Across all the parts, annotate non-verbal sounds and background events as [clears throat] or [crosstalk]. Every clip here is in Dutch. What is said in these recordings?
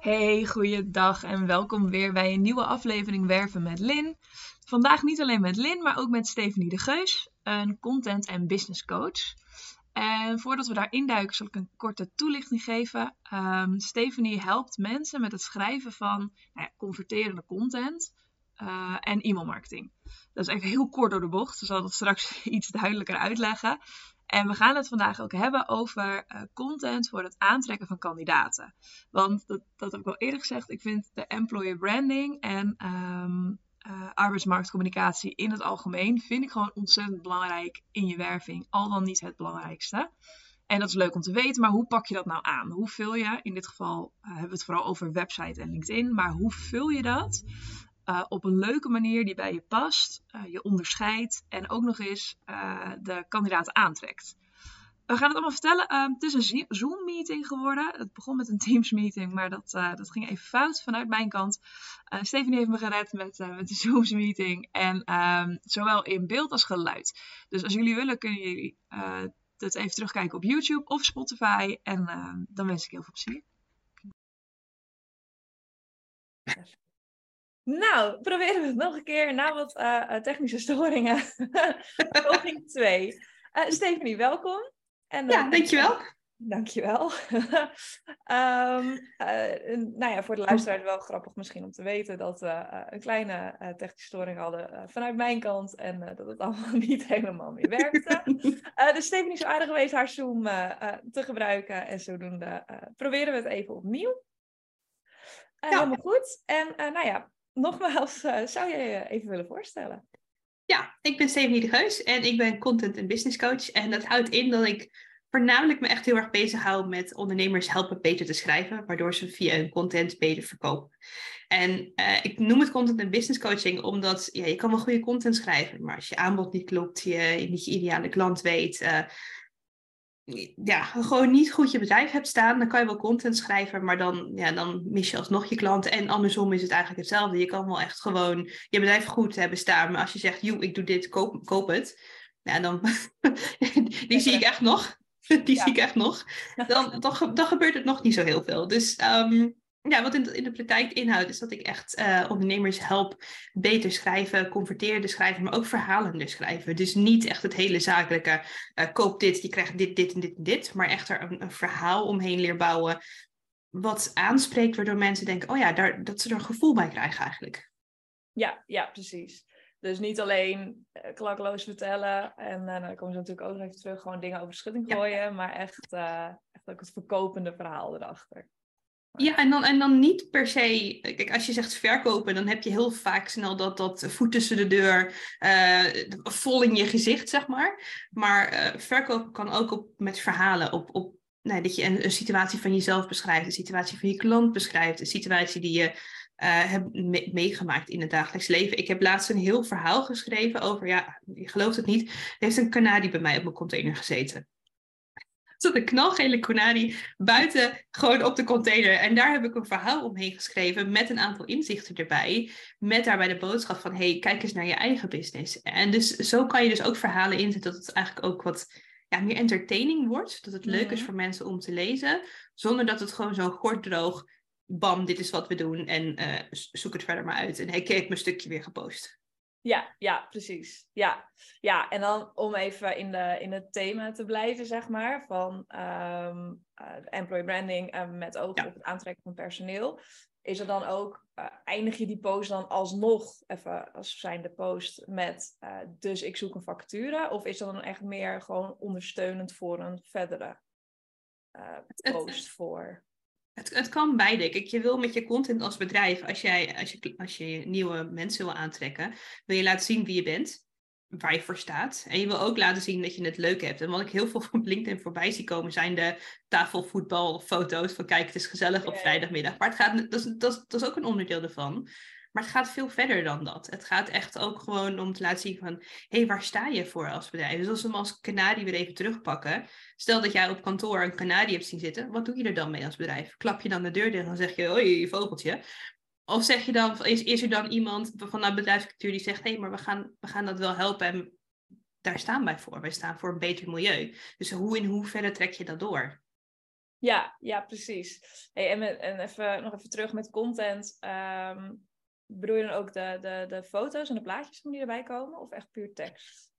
Hey, goeiedag en welkom weer bij een nieuwe aflevering Werven met Lin. Vandaag niet alleen met Lin, maar ook met Stephanie de Geus, een content- en business coach. En voordat we daar induiken, zal ik een korte toelichting geven. Um, Stephanie helpt mensen met het schrijven van nou ja, converterende content uh, en e-mailmarketing. Dat is even heel kort door de bocht, dus zal dat straks [laughs] iets duidelijker uitleggen. En we gaan het vandaag ook hebben over uh, content voor het aantrekken van kandidaten. Want dat, dat heb ik al eerder gezegd, ik vind de employer branding en um, arbeidsmarktcommunicatie in het algemeen vind ik gewoon ontzettend belangrijk in je werving. Al dan niet het belangrijkste. En dat is leuk om te weten, maar hoe pak je dat nou aan? Hoe vul je, in dit geval uh, hebben we het vooral over website en LinkedIn, maar hoe vul je dat uh, op een leuke manier die bij je past, uh, je onderscheidt en ook nog eens uh, de kandidaten aantrekt. We gaan het allemaal vertellen. Uh, het is een Zoom-meeting geworden. Het begon met een [laughs] Teams-meeting, maar dat, dat ging even fout vanuit mijn kant. Stephanie heeft me gered met, met de [laughs] Zoom-meeting. En um, zowel in beeld als geluid. Dus als jullie willen, kunnen jullie het even terugkijken op YouTube of Spotify. En ehm, dan wens ik heel veel plezier. Nou, proberen we het nog een keer na wat uh, technische [laughs] storingen. Poging 2. Uh, Stephanie, welkom. En, uh, ja, dankjewel. Dankjewel. [laughs] um, nou ja, voor de luisteraars wel grappig misschien om te weten dat we een kleine technische storing hadden vanuit mijn kant en dat het [laughs] allemaal niet helemaal meer werkte. dus Stephanie is aardig geweest haar Zoom te gebruiken en zodoende proberen we het even opnieuw. Ja. Helemaal goed. En nou ja, nogmaals, uh, zou jij je even willen voorstellen? Ja, ik ben Stephanie de Geus en ik ben content en business coach. En dat houdt in dat ik voornamelijk me echt heel erg bezig hou met ondernemers helpen beter te schrijven, waardoor ze via hun content beter verkopen. En uh, ik noem het content en business coaching omdat ja, je kan wel goede content schrijven, maar als je aanbod niet klopt, je, niet je ideale klant weet, ja, gewoon niet goed je bedrijf hebt staan, dan kan je wel content schrijven, maar dan, ja, dan mis je alsnog je klanten. En andersom is het eigenlijk hetzelfde. Je kan wel echt gewoon je bedrijf goed hebben staan, maar als je zegt, joh, ik doe dit, koop, koop het. Ja, dan, [laughs] die zie ik echt nog. [laughs] Die ja. zie ik echt nog. Dan, dan, dan, gebeurt het nog niet zo heel veel. Dus um, ja, wat in de, in de praktijk inhoudt, is dat ik echt uh, ondernemers help beter schrijven, converteerder schrijven, maar ook verhalender schrijven. Dus niet echt het hele zakelijke, uh, koop dit, je krijgt dit, dit en dit en dit, maar echt er een, een verhaal omheen leer bouwen, wat aanspreekt, waardoor mensen denken, oh ja, daar, dat ze er een gevoel bij krijgen eigenlijk. Ja, ja, precies. Dus niet alleen uh, klakloos vertellen en uh, dan komen ze natuurlijk ook nog even terug, gewoon dingen over de schutting gooien, ja. maar echt, uh, echt ook het verkopende verhaal erachter. Ja, en dan, en dan niet per se. Kijk, als je zegt verkopen, dan heb je heel vaak snel dat, dat voet tussen de deur, uh, vol in je gezicht, zeg maar. Maar uh, verkopen kan ook op, met verhalen, op, op dat je een, situatie van jezelf beschrijft, een situatie van je klant beschrijft, een situatie die je uh, hebt me meegemaakt in het dagelijks leven. Ik heb laatst een heel verhaal geschreven over, ja, je gelooft het niet, er heeft een kanarie bij mij op mijn container gezeten zat een knalgele konadi buiten gewoon op de container. En daar heb ik een verhaal omheen geschreven met een aantal inzichten erbij. Met daarbij de boodschap van, hey, kijk eens naar je eigen business. En dus zo kan je dus ook verhalen inzetten dat het eigenlijk ook wat ja, meer entertaining wordt. Dat het leuk is voor mensen om te lezen. Zonder dat het gewoon zo gorddroog, bam, dit is wat we doen. En uh, zoek het verder maar uit. En hey, ik heb mijn stukje weer gepost. Ja, ja, precies. Ja. ja, en dan om even in, de, in het thema te blijven, zeg maar, van um, uh, employee branding uh, met oog ja. op het aantrekken van personeel. Is er dan ook, uh, eindig je die post dan alsnog, even als zijn de post, met dus ik zoek een vacature? Of is dat dan echt meer gewoon ondersteunend voor een verdere post voor? Het, het kan beide. Kijk, je wil met je content als bedrijf, als, jij, als, je, als je nieuwe mensen wil aantrekken, wil je laten zien wie je bent, waar je voor staat. En je wil ook laten zien dat je het leuk hebt. En wat ik heel veel van LinkedIn voorbij zie komen, zijn de tafelvoetbalfoto's van kijk, het is gezellig op vrijdagmiddag. Maar het gaat, dat, is, dat, dat is ook een onderdeel ervan. Maar het gaat veel verder dan dat. Het gaat echt ook gewoon om te laten zien van... hé, hey, waar sta je voor als bedrijf? Dus als we hem als kanarie weer even terugpakken... stel dat jij op kantoor een kanarie hebt zien zitten... wat doe je er dan mee als bedrijf? Klap je dan de deur dicht en zeg je... hoi, vogeltje. Of zeg je dan, is, is er dan iemand van de bedrijfscultuur die zegt... hé, maar we gaan, we gaan dat wel helpen en daar staan wij voor. Wij staan voor een beter milieu. Dus hoe in hoeverre trek je dat door? Ja, ja, precies. Hey, en, en even, nog even terug met content. Ehm, bedoel je dan ook de, de, de foto's en de plaatjes die erbij komen? Of echt puur tekst?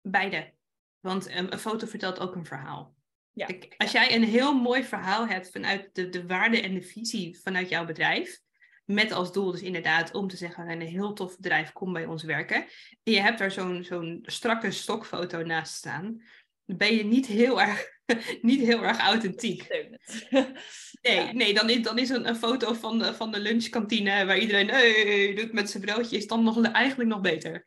Beide. Want een, een foto vertelt ook een verhaal. Ja. als jij een heel mooi verhaal hebt vanuit de, de waarde en de visie vanuit jouw bedrijf, met als doel dus inderdaad om te zeggen, een heel tof bedrijf, kom bij ons werken. En je hebt daar zo'n zo'n strakke stokfoto naast staan. Dan ben je niet heel erg, [laughs] niet heel erg authentiek. [laughs] Nee, nee dan is, dan is een, een foto van de, van de lunchkantine waar iedereen hey, doet met zijn broodjes dan nog, eigenlijk nog beter.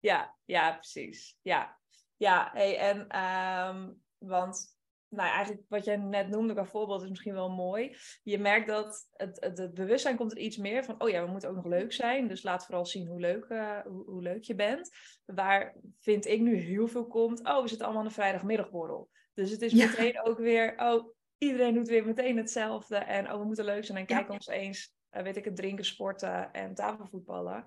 Ja, ja, precies. Ja, ja hey, en ehm, want nou, eigenlijk wat jij net noemde qua voorbeeld is misschien wel mooi. Je merkt dat het, het, het, bewustzijn komt er iets meer van, oh ja, we moeten ook nog leuk zijn. Dus laat vooral zien hoe leuk, uh, hoe, hoe, leuk je bent. Waar vind ik nu heel veel komt, oh, we zitten allemaal aan een vrijdagmiddagborrel. Dus het is meteen ook weer, oh, iedereen doet weer meteen hetzelfde. En oh, we moeten leuk zijn en kijk ons eens, uh, weet ik het, drinken, sporten en tafelvoetballen.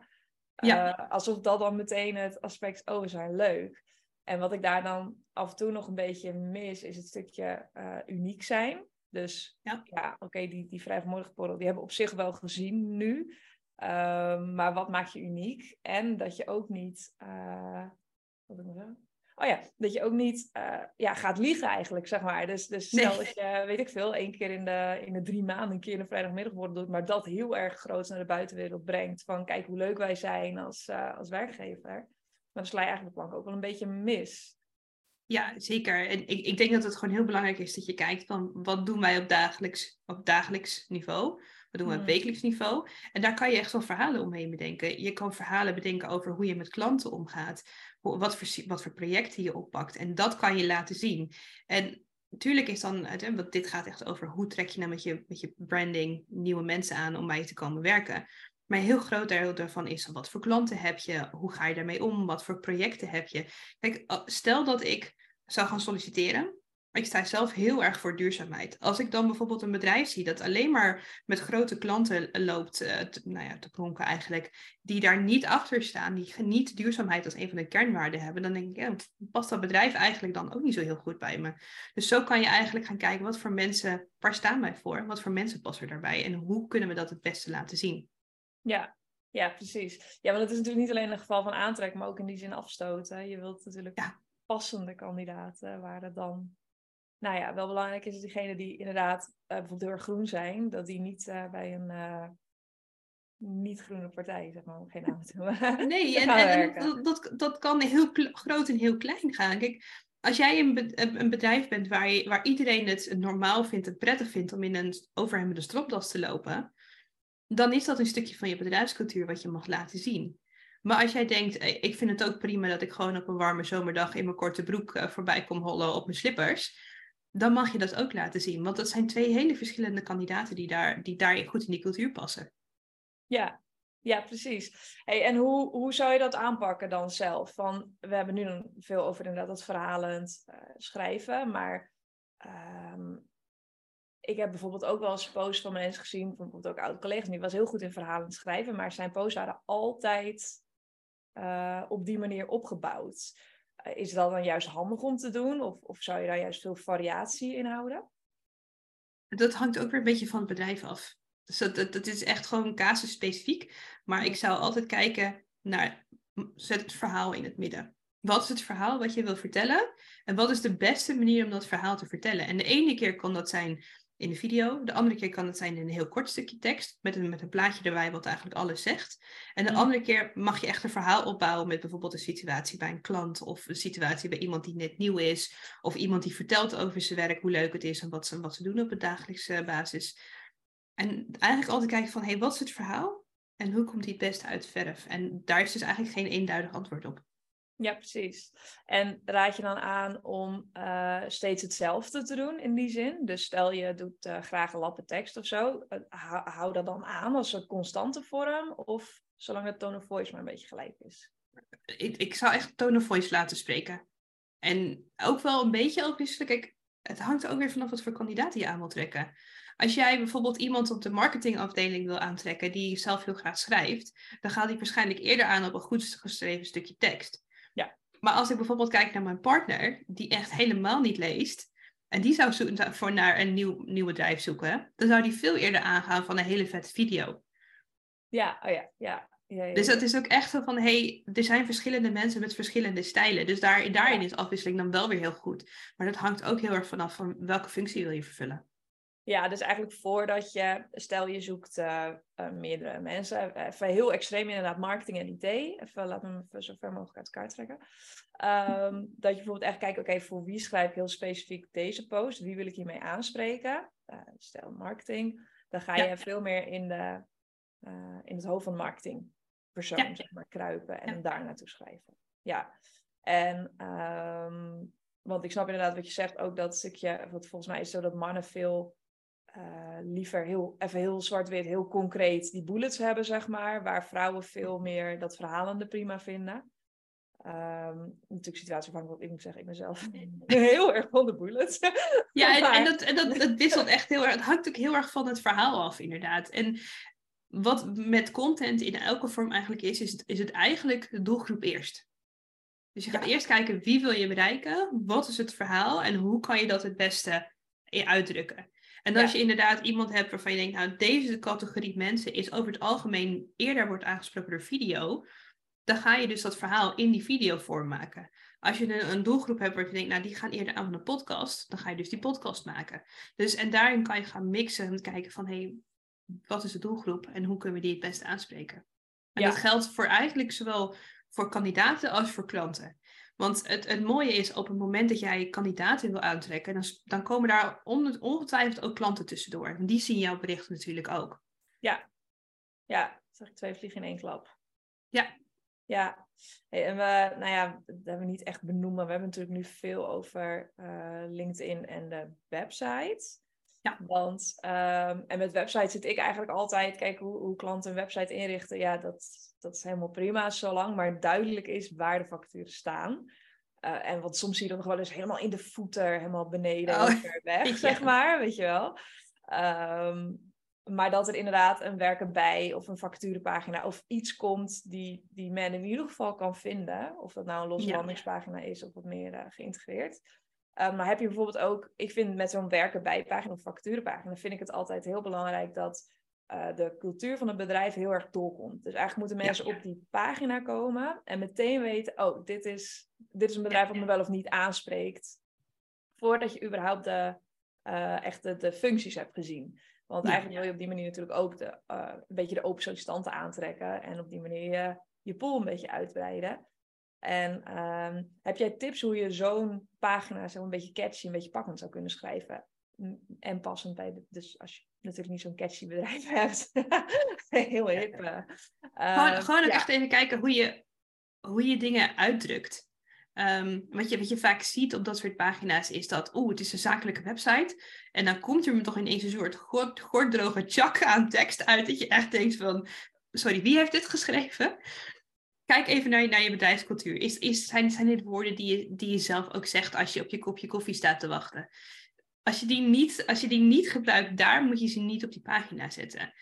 Ja. Uh, alsof dat dan meteen het aspect, oh, we zijn leuk. En wat ik daar dan af en toe nog een beetje mis, is het stukje uh, uniek zijn. Dus ja, ja oké, die, die vrijdagmorgenborrel, die hebben we op zich wel gezien nu. Uh, maar wat maakt je uniek? En dat je ook niet, wat ik nou Oh ja, dat je ook niet uh, ja, gaat liegen eigenlijk, zeg maar. Dus, dus stel nee. dat je, weet ik veel, één keer in de, in de drie maanden een keer een vrijdagmiddagborrel doet, maar dat heel erg groot naar de buitenwereld brengt. Van kijk hoe leuk wij zijn als, als werkgever. Maar dan sla je eigenlijk de plank ook wel een beetje mis. Ja, zeker. En ik, ik denk dat het gewoon heel belangrijk is dat je kijkt van wat doen wij op dagelijks, op dagelijks niveau? Wat doen we op hmm. wekelijks niveau? En daar kan je echt wel verhalen omheen bedenken. Je kan verhalen bedenken over hoe je met klanten omgaat. wat, voor, wat voor projecten je oppakt. En dat kan je laten zien. En natuurlijk is dan, want dit gaat echt over hoe trek je nou met je, met je branding nieuwe mensen aan om bij je te komen werken. Maar een heel groot deel daarvan is wat voor klanten heb je, hoe ga je daarmee om, wat voor projecten heb je. Kijk, stel dat ik zou gaan solliciteren, ik sta zelf heel erg voor duurzaamheid. Als ik dan bijvoorbeeld een bedrijf zie dat alleen maar met grote klanten loopt, uh, te, nou ja, te pronken eigenlijk, die daar niet achter staan, die niet duurzaamheid als een van de kernwaarden hebben, dan denk ik, ja, past dat bedrijf eigenlijk dan ook niet zo heel goed bij me. Dus zo kan je eigenlijk gaan kijken, wat voor mensen, waar staan wij voor? Wat voor mensen passen daarbij? En hoe kunnen we dat het beste laten zien? Ja, ja, precies. Ja, want het is natuurlijk niet alleen een geval van aantrekken, maar ook in die zin afstoten. Je wilt natuurlijk ja. passende kandidaten, waar het dan, nou ja, wel belangrijk is dat diegenen die inderdaad uh, bijvoorbeeld heel erg groen zijn, dat die niet uh, bij een uh, niet-groene partij, zeg maar, om geen naam te. [laughs] Nee, en, en dat, dat kan heel groot en heel klein gaan. Kijk, als jij een, een bedrijf bent waar, je, waar iedereen het normaal vindt en prettig vindt om in een overhemmende stropdas te lopen, dan is dat een stukje van je bedrijfscultuur wat je mag laten zien. Maar als jij denkt, eh, ik vind het ook prima dat ik gewoon op een warme zomerdag in mijn korte broek eh, voorbij kom hollen op mijn slippers, dan mag je dat ook laten zien. Want dat zijn twee hele verschillende kandidaten die daar, die daar goed in die cultuur passen. Ja, ja, precies. Hey, en hoe, hoe zou je dat aanpakken dan zelf? Van, we hebben nu veel over inderdaad dat verhalend uh, schrijven, maar ehm, ik heb bijvoorbeeld ook wel eens posts van mensen gezien, bijvoorbeeld ook oude collega's, die was heel goed in verhalen schrijven, maar zijn posts waren altijd uh, op die manier opgebouwd. Uh, is dat dan juist handig om te doen, of, of zou je daar juist veel variatie in houden? Dat hangt ook weer een beetje van het bedrijf af. Dus dat, dat, dat is echt gewoon casusspecifiek. Maar ik zou altijd kijken naar, zet het verhaal in het midden. Wat is het verhaal wat je wil vertellen? En wat is de beste manier om dat verhaal te vertellen? En de ene keer kan dat zijn in de video. De andere keer kan het zijn in een heel kort stukje tekst met een, met een plaatje erbij wat eigenlijk alles zegt. En de andere keer mag je echt een verhaal opbouwen met bijvoorbeeld een situatie bij een klant of een situatie bij iemand die net nieuw is of iemand die vertelt over zijn werk, hoe leuk het is en wat ze, wat ze doen op een dagelijkse basis. En eigenlijk altijd kijken van, hé, hey, wat is het verhaal? En hoe komt die het beste uit verf? En daar is dus eigenlijk geen eenduidig antwoord op. Ja, precies. En raad je dan aan om uh, steeds hetzelfde te doen in die zin? Dus stel je doet uh, graag een lappe tekst of zo, uh, hou, dat dan aan als een constante vorm of zolang het tone of voice maar een beetje gelijk is? Ik, ik zou echt tone of voice laten spreken. En ook wel een beetje afwisselen. Kijk, het hangt ook weer vanaf wat voor kandidaat je aan wil trekken. Als jij bijvoorbeeld iemand op de marketingafdeling wil aantrekken die zelf heel graag schrijft, dan gaat hij waarschijnlijk eerder aan op een goed geschreven stukje tekst. Maar als ik bijvoorbeeld kijk naar mijn partner, die echt helemaal niet leest, en die zou voor naar een nieuw, nieuw bedrijf zoeken, dan zou die veel eerder aangaan van een hele vette video. Ja, oh ja, ja. Ja, ja, Dus dat is ook echt zo van, hey, er zijn verschillende mensen met verschillende stijlen. Dus daar, daarin is afwisseling dan wel weer heel goed. Maar dat hangt ook heel erg vanaf van welke functie wil je vervullen. Ja, dus eigenlijk voordat je, stel je zoekt uh, uh, meerdere mensen, even heel extreem inderdaad marketing en IT, even laat me even zo ver mogelijk uit elkaar trekken. Um, dat je bijvoorbeeld echt kijkt, oké, voor wie schrijf ik heel specifiek deze post, wie wil ik hiermee aanspreken? Uh, stel marketing, dan ga je ja. veel meer in, de, in het hoofd van de marketingpersoon ja. zeg maar, kruipen en ja. daar naartoe schrijven. Ja, en um, want ik snap inderdaad wat je zegt, ook dat stukje, wat volgens mij is zo dat mannen veel uh, liever heel, even heel zwart-wit, heel concreet die bullets hebben, zeg maar. Waar vrouwen veel meer dat verhalende prima vinden. Um, natuurlijk situatieafhankelijk, ik moet zeggen, ik ben zelf [laughs] heel erg van de bullets. Ja, en, en, dat, en dat, dat wisselt echt heel erg. Het hangt ook heel erg van het verhaal af, inderdaad. En wat met content in elke vorm eigenlijk is, is het, is het eigenlijk de doelgroep eerst. Dus je gaat ja. eerst kijken wie wil je bereiken, wat is het verhaal en hoe kan je dat het beste uitdrukken. En als ja. je inderdaad iemand hebt waarvan je denkt, nou deze categorie mensen is over het algemeen eerder wordt aangesproken door video, dan ga je dus dat verhaal in die video vorm maken. Als je een, een doelgroep hebt waar je denkt, nou die gaan eerder aan van een podcast, dan ga je dus die podcast maken. Dus en daarin kan je gaan mixen en kijken van, hé, hey, wat is de doelgroep en hoe kunnen we die het beste aanspreken? En ja. dat geldt voor eigenlijk zowel voor kandidaten als voor klanten. Want het, het mooie is, op het moment dat jij kandidaten wil aantrekken, dan, dan komen daar on, ongetwijfeld ook klanten tussendoor. En die zien jouw bericht natuurlijk ook. Ja, ja, zeg ik twee vliegen in één klap. Ja. Ja, hey, en we, nou ja, dat hebben we niet echt benoemen. We hebben natuurlijk nu veel over uh, LinkedIn en de website. Ja. Want, um, en met website zit ik eigenlijk altijd, kijk hoe, hoe klanten een website inrichten. Ja, dat, dat is helemaal prima, zolang maar duidelijk is waar de facturen staan. Uh, en want soms zie je dat nog wel eens helemaal in de voeter, helemaal beneden, oh, ver weg, [laughs] ja. zeg maar, weet je wel. Um, maar dat er inderdaad een werken bij of een facturenpagina of iets komt die, die men in ieder geval kan vinden. Of dat nou een losse ja. is of wat meer uh, geïntegreerd. Um, maar heb je bijvoorbeeld ook, ik vind met zo'n werken bij pagina of facturenpagina, vind ik het altijd heel belangrijk dat uh, de cultuur van het bedrijf heel erg doorkomt. Dus eigenlijk moeten mensen ja, op die pagina komen en meteen weten, oh, dit is, dit is een bedrijf wat me wel of niet aanspreekt. Voordat je überhaupt de, uh, echt de, de, functies hebt gezien. Want eigenlijk wil je op die manier natuurlijk ook de, uh, een beetje de open sollicitanten aantrekken. En op die manier je, je pool een beetje uitbreiden. En um, heb jij tips hoe je zo'n pagina zo een beetje catchy, een beetje pakkend zou kunnen schrijven? En passend bij, de, dus als je natuurlijk niet zo'n catchy bedrijf [laughs] hebt. Heel hip. Uh, gewoon gewoon ja. echt even kijken hoe je, hoe je dingen uitdrukt. Um, wat, je, wat je vaak ziet op dat soort pagina's is dat, oeh, het is een zakelijke website. En dan komt er toch ineens een soort gorddroge chak aan tekst uit. Dat je echt denkt van, sorry, wie heeft dit geschreven? Kijk even naar je, naar je bedrijfscultuur. Is, is, zijn, zijn dit woorden die je, die je zelf ook zegt als je op je kopje koffie staat te wachten? Als je, die niet, als je die niet gebruikt, daar moet je ze niet op die pagina zetten.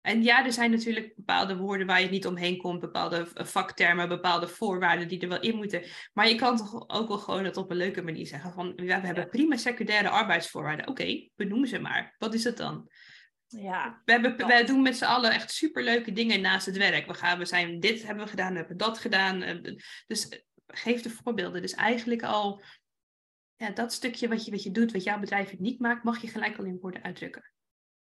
En ja, er zijn natuurlijk bepaalde woorden waar je niet omheen komt, bepaalde vaktermen, bepaalde voorwaarden die er wel in moeten. Maar je kan toch ook wel gewoon het op een leuke manier zeggen van, we hebben prima secundaire arbeidsvoorwaarden. Oké, okay, benoem ze maar. Wat is het dan? Ja. We, hebben, we doen met z'n allen echt superleuke dingen naast het werk. We, gaan, we zijn dit hebben we gedaan, we hebben dat gedaan. Dus geef de voorbeelden. Dus eigenlijk al ja, dat stukje wat je, wat je doet, wat jouw bedrijf het niet maakt, mag je gelijk al in woorden uitdrukken.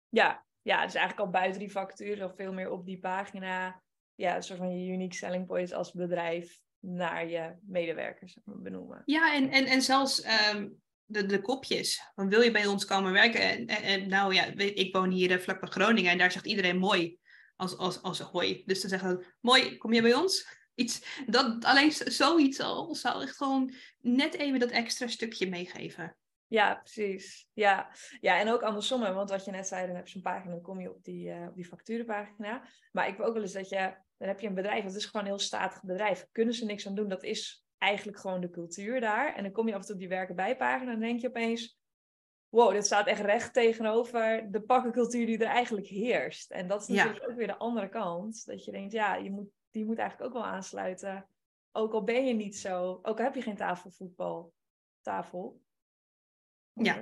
Ja, ja dus eigenlijk al buiten die factuur, of veel meer op die pagina. Ja, een soort van je unique selling points als bedrijf naar je medewerkers benoemen. Ja, en, en, en zelfs um, de, de kopjes. Dan wil je bij ons komen werken? En, en, en nou ja, ik woon hier uh, vlak bij Groningen en daar zegt iedereen mooi als, als, als hoi. Dus dan zeggen ze, mooi, kom je bij ons? Iets, dat, alleen zoiets al zou echt gewoon net even dat extra stukje meegeven. Ja, precies. Ja. ja, en ook andersom. Want wat je net zei, dan heb je zo'n pagina, dan kom je op die, uh, op die facturenpagina. Maar ik wil ook wel eens dat je, dan heb je een bedrijf, dat is gewoon een heel statig bedrijf. Kunnen ze niks aan doen, dat is eigenlijk gewoon de cultuur daar. En dan kom je af en toe op die werken bijpagina en dan denk je opeens... Wow, dit staat echt recht tegenover de pakkencultuur die er eigenlijk heerst. En dat is natuurlijk ja. ook weer de andere kant. Dat je denkt, ja, je moet, die moet eigenlijk ook wel aansluiten. Ook al ben je niet zo, ook al heb je geen tafelvoetbal tafel. Ja.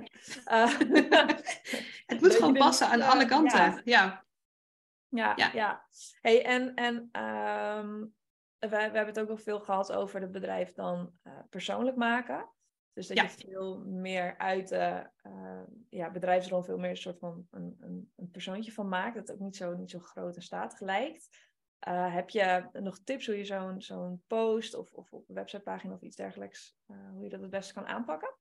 Uh, [laughs] het moet gewoon passen aan alle kanten. Ja. ja. Ja, ja. Hey, en en um, we, we hebben het ook wel veel gehad over het bedrijf dan uh, persoonlijk maken. Dus dat je veel meer uit de uh, ja, bedrijfsrol veel meer een soort van een, een, een persoontje van maakt. Dat het ook niet zo, niet zo groot en statig lijkt. Uh, heb je nog tips hoe je zo'n zo'n post of, of op een websitepagina of iets dergelijks, uh, hoe je dat het beste kan aanpakken?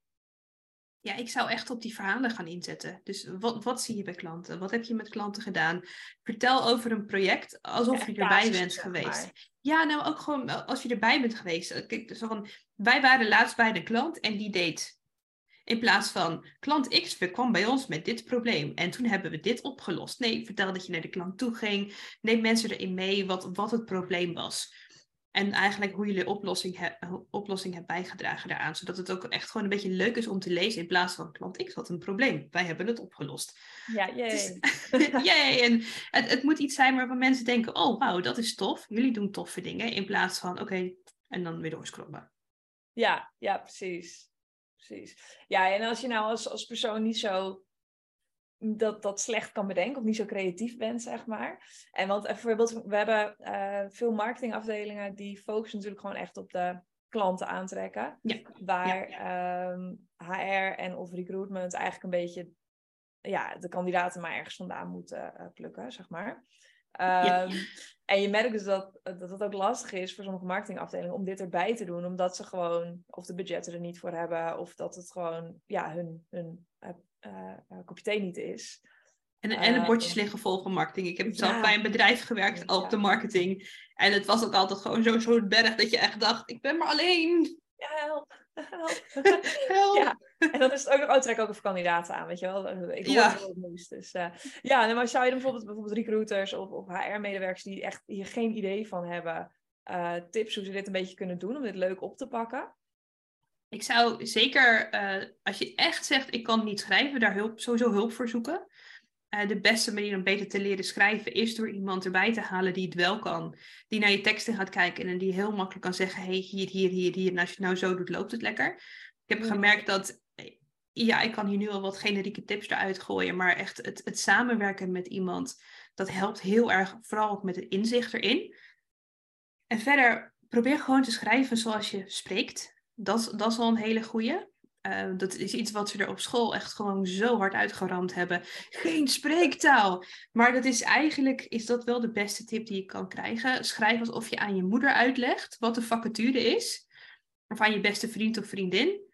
Ja, ik zou echt op die verhalen gaan inzetten. Dus wat, wat zie je bij klanten? Wat heb je met klanten gedaan? Vertel over een project alsof je erbij bent geweest. Ja, nou ook gewoon als je erbij bent geweest. Kijk, dus van, wij waren laatst bij de klant en die deed. In plaats van klant X kwam bij ons met dit probleem en toen hebben we dit opgelost. Nee, vertel dat je naar de klant toe ging. Neem mensen erin mee wat, wat het probleem was. En eigenlijk hoe jullie oplossing, he oplossing hebt bijgedragen daaraan. Zodat het ook echt gewoon een beetje leuk is om te lezen. In plaats van klant X had een probleem. Wij hebben het opgelost. Ja, jee. [laughs] jee. En [laughs] het, het moet iets zijn waarvan mensen denken. Oh, wauw, dat is tof. Jullie doen toffe dingen. In plaats van oké, en dan weer doorscrollen. Ja, ja, precies. Precies. Ja, en als je nou als, als persoon niet zo dat, dat slecht kan bedenken of niet zo creatief bent, zeg maar. En want bijvoorbeeld, we hebben uh, veel marketingafdelingen die focussen natuurlijk gewoon echt op de klanten aantrekken. Ja. Waar HR ehm, en of recruitment eigenlijk een beetje ja, de kandidaten maar ergens vandaan moeten uh, plukken, zeg maar. Um, En je merkt dus dat, dat het ook lastig is voor sommige marketingafdelingen om dit erbij te doen, omdat ze gewoon of de budgetten er niet voor hebben, of dat het gewoon ja, hun, hun uh, uh, kopje thee niet is. En, en de bordjes ehm, liggen vol van marketing. Ik heb zelf bij een bedrijf gewerkt op de marketing. En het was ook altijd gewoon zo'n zo berg dat je echt dacht, ik ben maar alleen. Ja, help. [laughs] Help. Ja. En dan is het ook nog, oh, trek ook even kandidaten aan, weet je wel. Ik hoor ja. het moest. Dus uh, ja, maar zou je dan bijvoorbeeld, bijvoorbeeld recruiters of, of HR-medewerkers die echt hier geen idee van hebben, uh, tips hoe ze dit een beetje kunnen doen om dit leuk op te pakken? Ik zou zeker, uh, als je echt zegt, ik kan niet schrijven, daar hulp, sowieso hulp voor zoeken. Uh, de beste manier om beter te leren schrijven is door iemand erbij te halen die het wel kan. Die naar je teksten gaat kijken en die heel makkelijk kan zeggen: hey, hier, hier, hier, hier. En als je het nou zo doet, loopt het lekker. Ik heb gemerkt dat, ja, ik kan hier nu al wat generieke tips eruit gooien, maar echt het, het samenwerken met iemand, dat helpt heel erg, vooral ook met het inzicht erin. En verder, probeer gewoon te schrijven zoals je spreekt. Dat, dat is al een hele goede. Uh, dat is iets wat ze er op school echt gewoon zo hard uitgeramd hebben. Geen spreektaal. Maar dat is eigenlijk is dat wel de beste tip die je kan krijgen. Schrijf alsof je aan je moeder uitlegt wat de vacature is. Of aan je beste vriend of vriendin.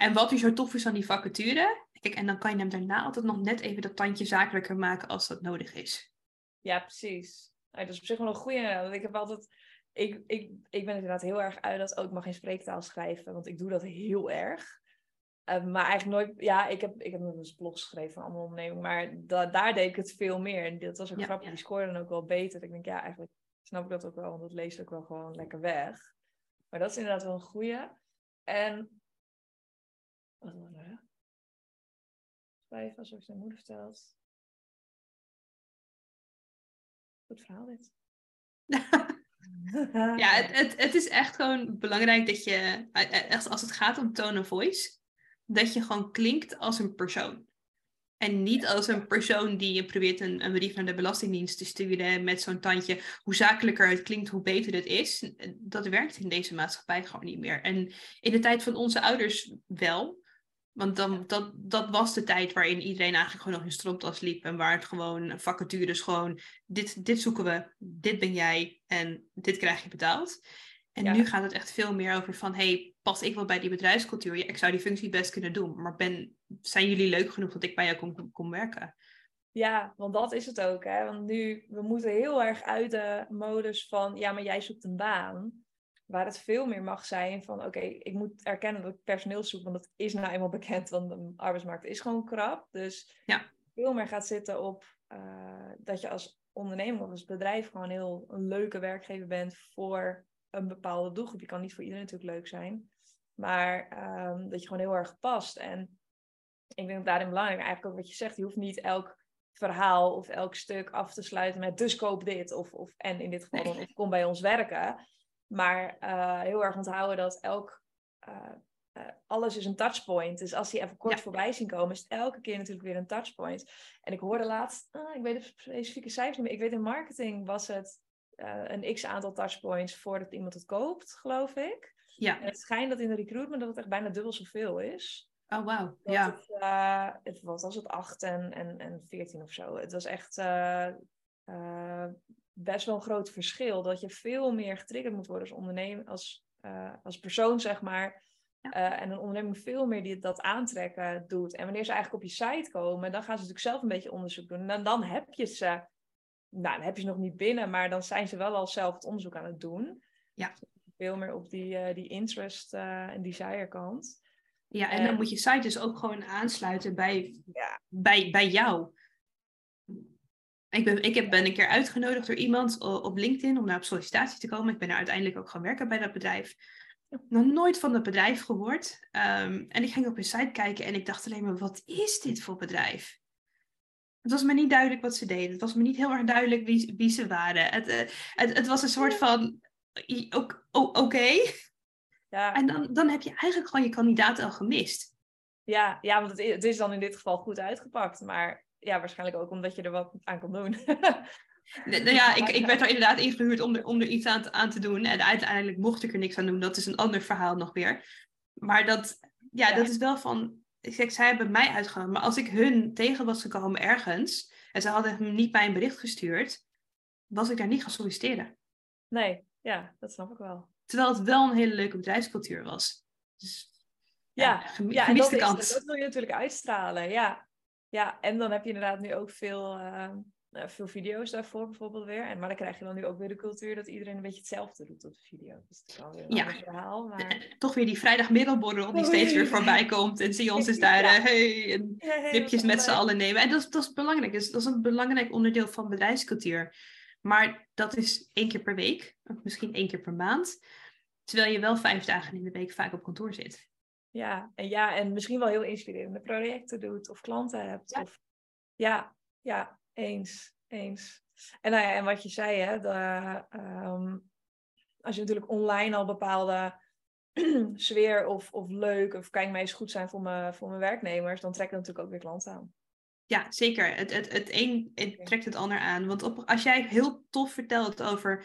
En wat er zo tof is aan die vacature. Kijk, en dan kan je hem daarna altijd nog net even dat tandje zakelijker maken als dat nodig is. Ja, precies. dat is op zich wel een goede. Ik heb altijd ik, ik, ik ben inderdaad heel erg uit dat ook oh, mag geen spreektaal schrijven, want ik doe dat heel erg. Uh, maar eigenlijk nooit, ja, ik heb, ik heb nog eens blog geschreven van allemaal ondernemingen, maar da daar deed ik het veel meer. En dat was ook grappig, die scoorde dan ook wel beter. Ik denk, ja, eigenlijk snap ik dat ook wel, want dat leest ook wel gewoon lekker weg. Maar dat is inderdaad wel een goede. En, wat was? Schrijven alsof je zijn moeder vertelt. Goed verhaal dit. [laughs] ja, het, het, het is echt gewoon belangrijk dat je, eh, eh, als het gaat om tone of voice, dat je gewoon klinkt als een persoon. En niet als een persoon die je probeert een, een brief naar de Belastingdienst te sturen met zo'n tandje. Hoe zakelijker het klinkt, hoe beter het is. Dat werkt in deze maatschappij gewoon niet meer. En in de tijd van onze ouders wel. Want dan, dat, dat was de tijd waarin iedereen eigenlijk gewoon nog in stropdas liep. En waar het gewoon vacatures gewoon, dit, dit zoeken we, dit ben jij en dit krijg je betaald. En nu gaat het echt veel meer over van, hey, pas ik wel bij die bedrijfscultuur? Ja, ik zou die functie best kunnen doen, maar ben, zijn jullie leuk genoeg dat ik bij jou kom, kom werken? Ja, want dat is het ook. Hè? Want nu, we moeten heel erg uit de modus van, ja, maar jij zoekt een baan. Waar het veel meer mag zijn van, oké, ik moet erkennen dat ik personeel zoek, want dat is nou eenmaal [laughs] bekend, want de arbeidsmarkt is gewoon krap. Dus ja. veel meer gaat zitten op uh, dat je als ondernemer of als bedrijf gewoon heel een leuke werkgever bent voor een bepaalde doelgroep. Je kan niet voor iedereen natuurlijk leuk zijn, maar um, dat je gewoon heel erg past. En ik denk dat daarin belangrijk, eigenlijk ook wat je zegt, je hoeft niet elk verhaal of elk stuk af te sluiten met dus koop dit of, of en in dit geval dan of kom bij ons werken. Maar uh, heel erg onthouden dat elk uh, eh, alles is een touchpoint. Dus als die even kort voorbij zien komen, is het elke keer natuurlijk weer een touchpoint. En ik hoorde laatst, ah, ik weet de specifieke cijfers niet meer. Ik weet in marketing was het een x aantal touchpoints voordat iemand het koopt, geloof ik. Ja. En het schijnt dat in de recruitment dat het echt bijna dubbel zoveel is. Oh, wauw. Ja. Het, het, wat was het, 8 en, en, en 14 of zo. Het was echt best wel een groot verschil. Dat je veel meer getriggerd moet worden als ondernemer, als, als persoon, zeg maar eh, en een onderneming veel meer die dat aantrekken doet. En wanneer ze eigenlijk op je site komen, dan gaan ze natuurlijk zelf een beetje onderzoek doen. En dan heb je ze, nou, dan heb je ze nog niet binnen, maar dan zijn ze wel al zelf het onderzoek aan het doen. Ja. Veel meer op die, uh, die interest en desire kant. Ja, en dan moet je site dus ook gewoon aansluiten bij, ja. bij, bij jou. Ik ben, ik heb, ben een keer uitgenodigd door iemand op LinkedIn om naar op sollicitatie te komen. Ik ben er uiteindelijk ook gaan werken bij dat bedrijf nog nooit van het bedrijf gehoord. Um, en ik ging op hun site kijken en ik dacht alleen maar, wat is dit voor bedrijf? Het was me niet duidelijk wat ze deden. Het was me niet heel erg duidelijk wie, wie ze waren. Het, uh, het, het, was een soort van, oké. Okay. Ja. En dan, dan heb je eigenlijk gewoon je kandidaat al gemist. Ja, ja want het is, het is dan in dit geval goed uitgepakt. Maar ja, waarschijnlijk ook omdat je er wat aan kon doen. [laughs] Nou ja, ik, ik werd [laughs] er inderdaad ingehuurd om er, om er iets aan te, aan te doen. En uiteindelijk mocht ik er niks aan doen. Dat is een ander verhaal nog weer. Maar dat, ja, ja. dat is wel van... Ik zeg, zij hebben mij uitgenodigd. Maar als ik hun tegen was gekomen ergens... en ze hadden me niet bij een bericht gestuurd... was ik daar niet gaan solliciteren. Nee, ja, dat snap ik wel. Terwijl het wel een hele leuke bedrijfscultuur was. Dus, ja, ja, ja en dat, is, dat wil je natuurlijk uitstralen. Ja. Ja, en dan heb je inderdaad nu ook veel... Uh uh, veel video's daarvoor bijvoorbeeld weer. En, maar dan krijg je dan nu ook weer de cultuur dat iedereen een beetje hetzelfde doet op de video. Dus dat is wel weer een ja. verhaal. Maar... Toch weer die vrijdagmiddagborrel die steeds weer voorbij komt. En zie ons [laughs] is daar, ja. hey, en [laughs] dipjes met z'n allen nemen. En dat, dat is belangrijk. Dat is, dat is een belangrijk onderdeel van bedrijfscultuur. Maar dat is één keer per week, of misschien één keer per maand. Terwijl je wel vijf dagen in de week vaak op kantoor zit. Ja, en, ja, en misschien wel heel inspirerende projecten doet of klanten hebt. Ja, of, ja, ja eens, eens. En, nou ja, en wat je zei, hè, de, ehm, als je natuurlijk online al bepaalde [clears throat] sfeer of, of leuk of kijk mij eens goed zijn voor mijn, voor mijn werknemers, dan trekt dat natuurlijk ook weer klanten aan. Ja, zeker. Het, het, het een het trekt het ander aan. Want op, als jij heel tof vertelt over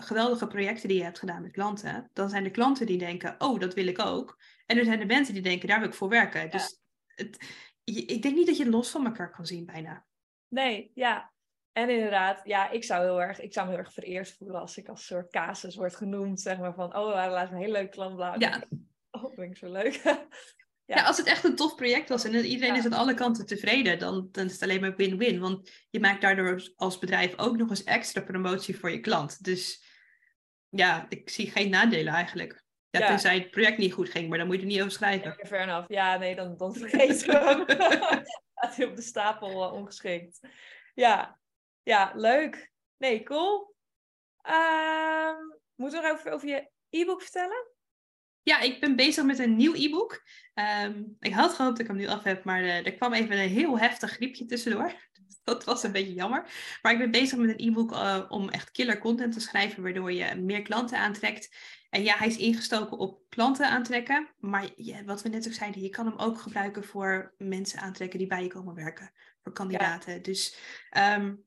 geweldige projecten die je hebt gedaan met klanten, dan zijn de klanten die denken, oh, dat wil ik ook. En er zijn de mensen die denken, daar wil ik voor werken. Dus het, ik denk niet dat je het los van elkaar kan zien bijna. Nee, ja. En inderdaad, ja, ik zou heel erg, ik zou me heel erg vereerd voelen als ik als soort casus word genoemd, zeg maar van, oh, laat een hele leuke klant laten. Ja. Oh, vind ik zo leuk. [laughs] ja. ja. als het echt een tof project was en iedereen is aan alle kanten tevreden, dan, dan is het alleen maar win-win. Want je maakt daardoor als bedrijf ook nog eens extra promotie voor je klant. Dus ja, ik zie geen nadelen eigenlijk. Ja, ja. tenzij het project niet goed ging, maar dan moet je er niet over schrijven. Ja, fair enough. Ja, nee, dan, dan [laughs] vergeet hem. [laughs] Gaat hij op de stapel uh, ongeschikt. Ja. ja, leuk. Nee, cool. Uh, moeten we nog over je e-book vertellen? Ja, ik ben bezig met een nieuw e-book. Um, ik had gehoopt dat ik hem nu af heb, maar uh, er kwam even een heel heftig griepje tussendoor. [laughs] Dat was een beetje jammer. Maar ik ben bezig met een e-book uh, om echt killer content te schrijven, waardoor je meer klanten aantrekt. En ja, hij is ingestoken op klanten aantrekken. Maar ja, wat we net ook zeiden, je kan hem ook gebruiken voor mensen aantrekken die bij je komen werken. Voor kandidaten. Dus um,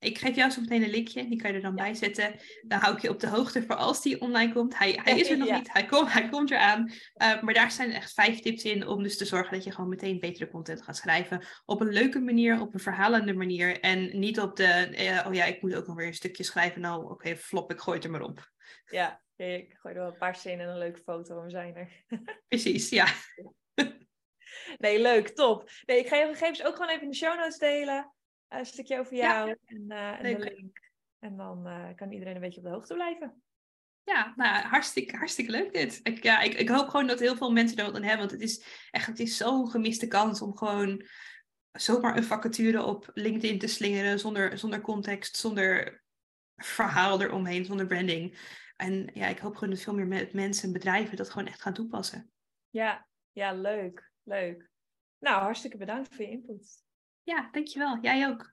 ik geef jou zo meteen een linkje, die kan je er dan bij zetten. Dan hou ik je op de hoogte voor als die online komt. Hij, hij is er nog [laughs] niet, hij, komt hij komt eraan. Uh, maar daar zijn echt vijf tips in om dus te zorgen dat je gewoon meteen betere content gaat schrijven. Op een leuke manier, op een verhalende manier. En niet op de, uh, oh ja, ik moet ook nog weer een stukje schrijven. Nou, oké, okay, flop, ik gooi het er maar op. Ja, ik gooi er wel een paar zinnen en een leuke foto om zijn er. [laughs] Precies, ja. Nee, leuk, top. Nee, ik ga je gegevens ook gewoon even in de show notes delen een stukje over jou en, uh, en de link. En dan uh, kan iedereen een beetje op de hoogte blijven. Ja, nou, hartstikke, hartstikke leuk dit. Ik, ja, ik, ik hoop gewoon dat heel veel mensen er wat aan hebben. Want het is echt het is zo'n gemiste kans om gewoon zomaar een vacature op LinkedIn te slingeren. Zonder, zonder context, zonder verhaal eromheen, zonder branding. En ja, ik hoop gewoon dat veel meer mensen en bedrijven dat gewoon echt gaan toepassen. Ja, ja, leuk. Leuk. Nou, hartstikke bedankt voor je input. Ja, dankjewel. Jij ook.